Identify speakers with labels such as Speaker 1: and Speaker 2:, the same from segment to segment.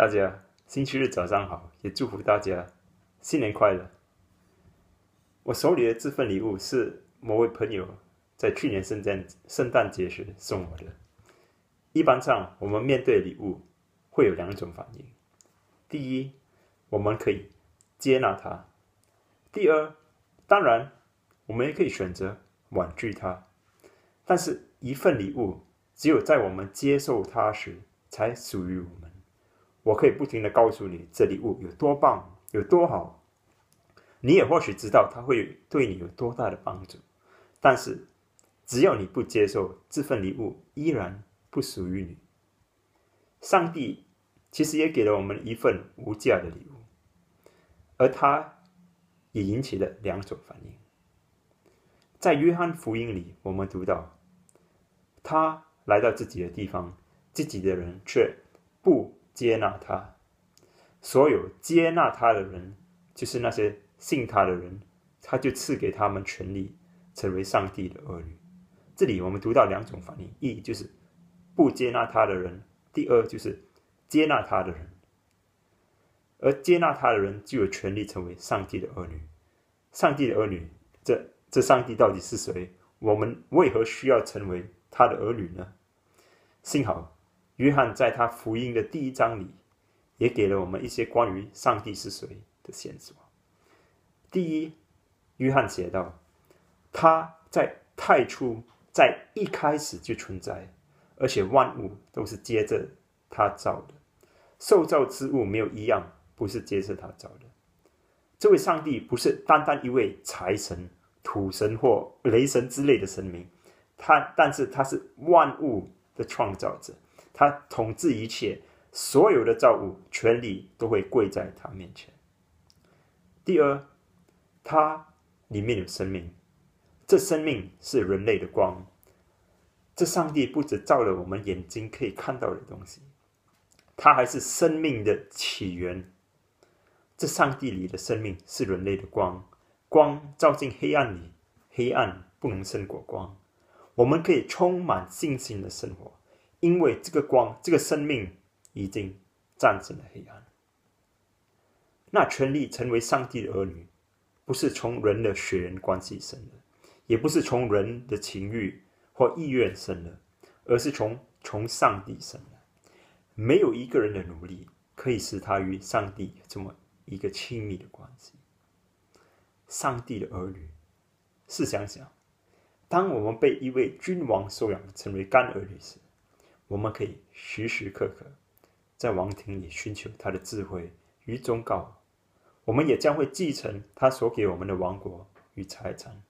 Speaker 1: 大家星期日早上好，也祝福大家新年快乐。我手里的这份礼物是某位朋友在去年圣诞圣诞节时送我的。一般上，我们面对礼物会有两种反应：第一，我们可以接纳它；第二，当然，我们也可以选择婉拒它。但是，一份礼物只有在我们接受它时，才属于我们。我可以不停的告诉你，这礼物有多棒，有多好。你也或许知道它会对你有多大的帮助，但是只要你不接受这份礼物，依然不属于你。上帝其实也给了我们一份无价的礼物，而他也引起了两种反应。在约翰福音里，我们读到，他来到自己的地方，自己的人却不。接纳他，所有接纳他的人，就是那些信他的人，他就赐给他们权利，成为上帝的儿女。这里我们读到两种反应：一就是不接纳他的人；第二就是接纳他的人。而接纳他的人就有权利成为上帝的儿女。上帝的儿女，这这上帝到底是谁？我们为何需要成为他的儿女呢？幸好。约翰在他福音的第一章里，也给了我们一些关于上帝是谁的线索。第一，约翰写道：“他在太初，在一开始就存在，而且万物都是接着他造的，受造之物没有一样不是接着他造的。这位上帝不是单单一位财神、土神或雷神之类的神明，他但是他是万物的创造者。”他统治一切，所有的造物权力都会跪在他面前。第二，他里面有生命，这生命是人类的光。这上帝不止造了我们眼睛可以看到的东西，他还是生命的起源。这上帝里的生命是人类的光，光照进黑暗里，黑暗不能胜过光。我们可以充满信心的生活。因为这个光，这个生命已经战胜了黑暗。那权力成为上帝的儿女，不是从人的血缘关系生的，也不是从人的情欲或意愿生的，而是从从上帝生的。没有一个人的努力可以使他与上帝这么一个亲密的关系。上帝的儿女，试想想，当我们被一位君王收养成为干儿女时，我们可以时时刻刻在王庭里寻求他的智慧与忠告，我们也将会继承他所给我们的王国与财产。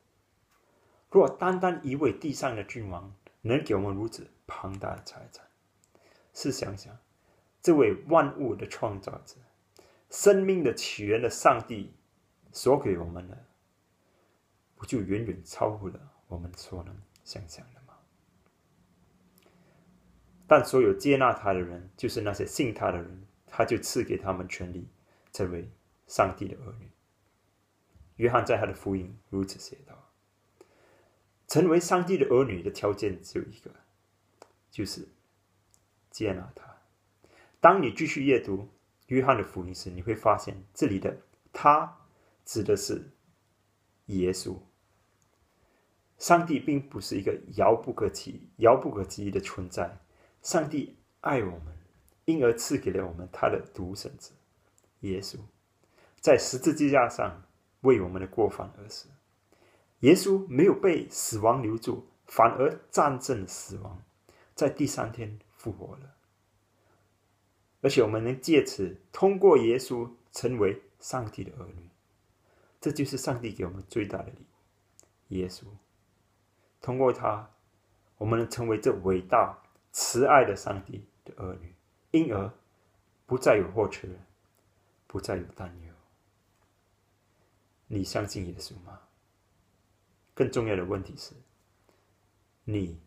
Speaker 1: 若单单一位地上的君王能给我们如此庞大的财产，试想想，这位万物的创造者、生命的起源的上帝所给我们的，不就远远超乎了我们所能想象的？但所有接纳他的人，就是那些信他的人，他就赐给他们权利，成为上帝的儿女。约翰在他的福音如此写道：“成为上帝的儿女的条件只有一个，就是接纳他。”当你继续阅读约翰的福音时，你会发现这里的“他”指的是耶稣。上帝并不是一个遥不可及、遥不可及的存在。上帝爱我们，因而赐给了我们他的独生子耶稣，在十字架上为我们的过犯而死。耶稣没有被死亡留住，反而战胜死亡，在第三天复活了。而且我们能借此通过耶稣成为上帝的儿女，这就是上帝给我们最大的礼物。耶稣通过他，我们能成为这伟大。慈爱的上帝的儿女，因而不再有或缺，不再有担忧。你相信耶稣吗？更重要的问题是，你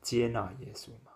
Speaker 1: 接纳耶稣吗？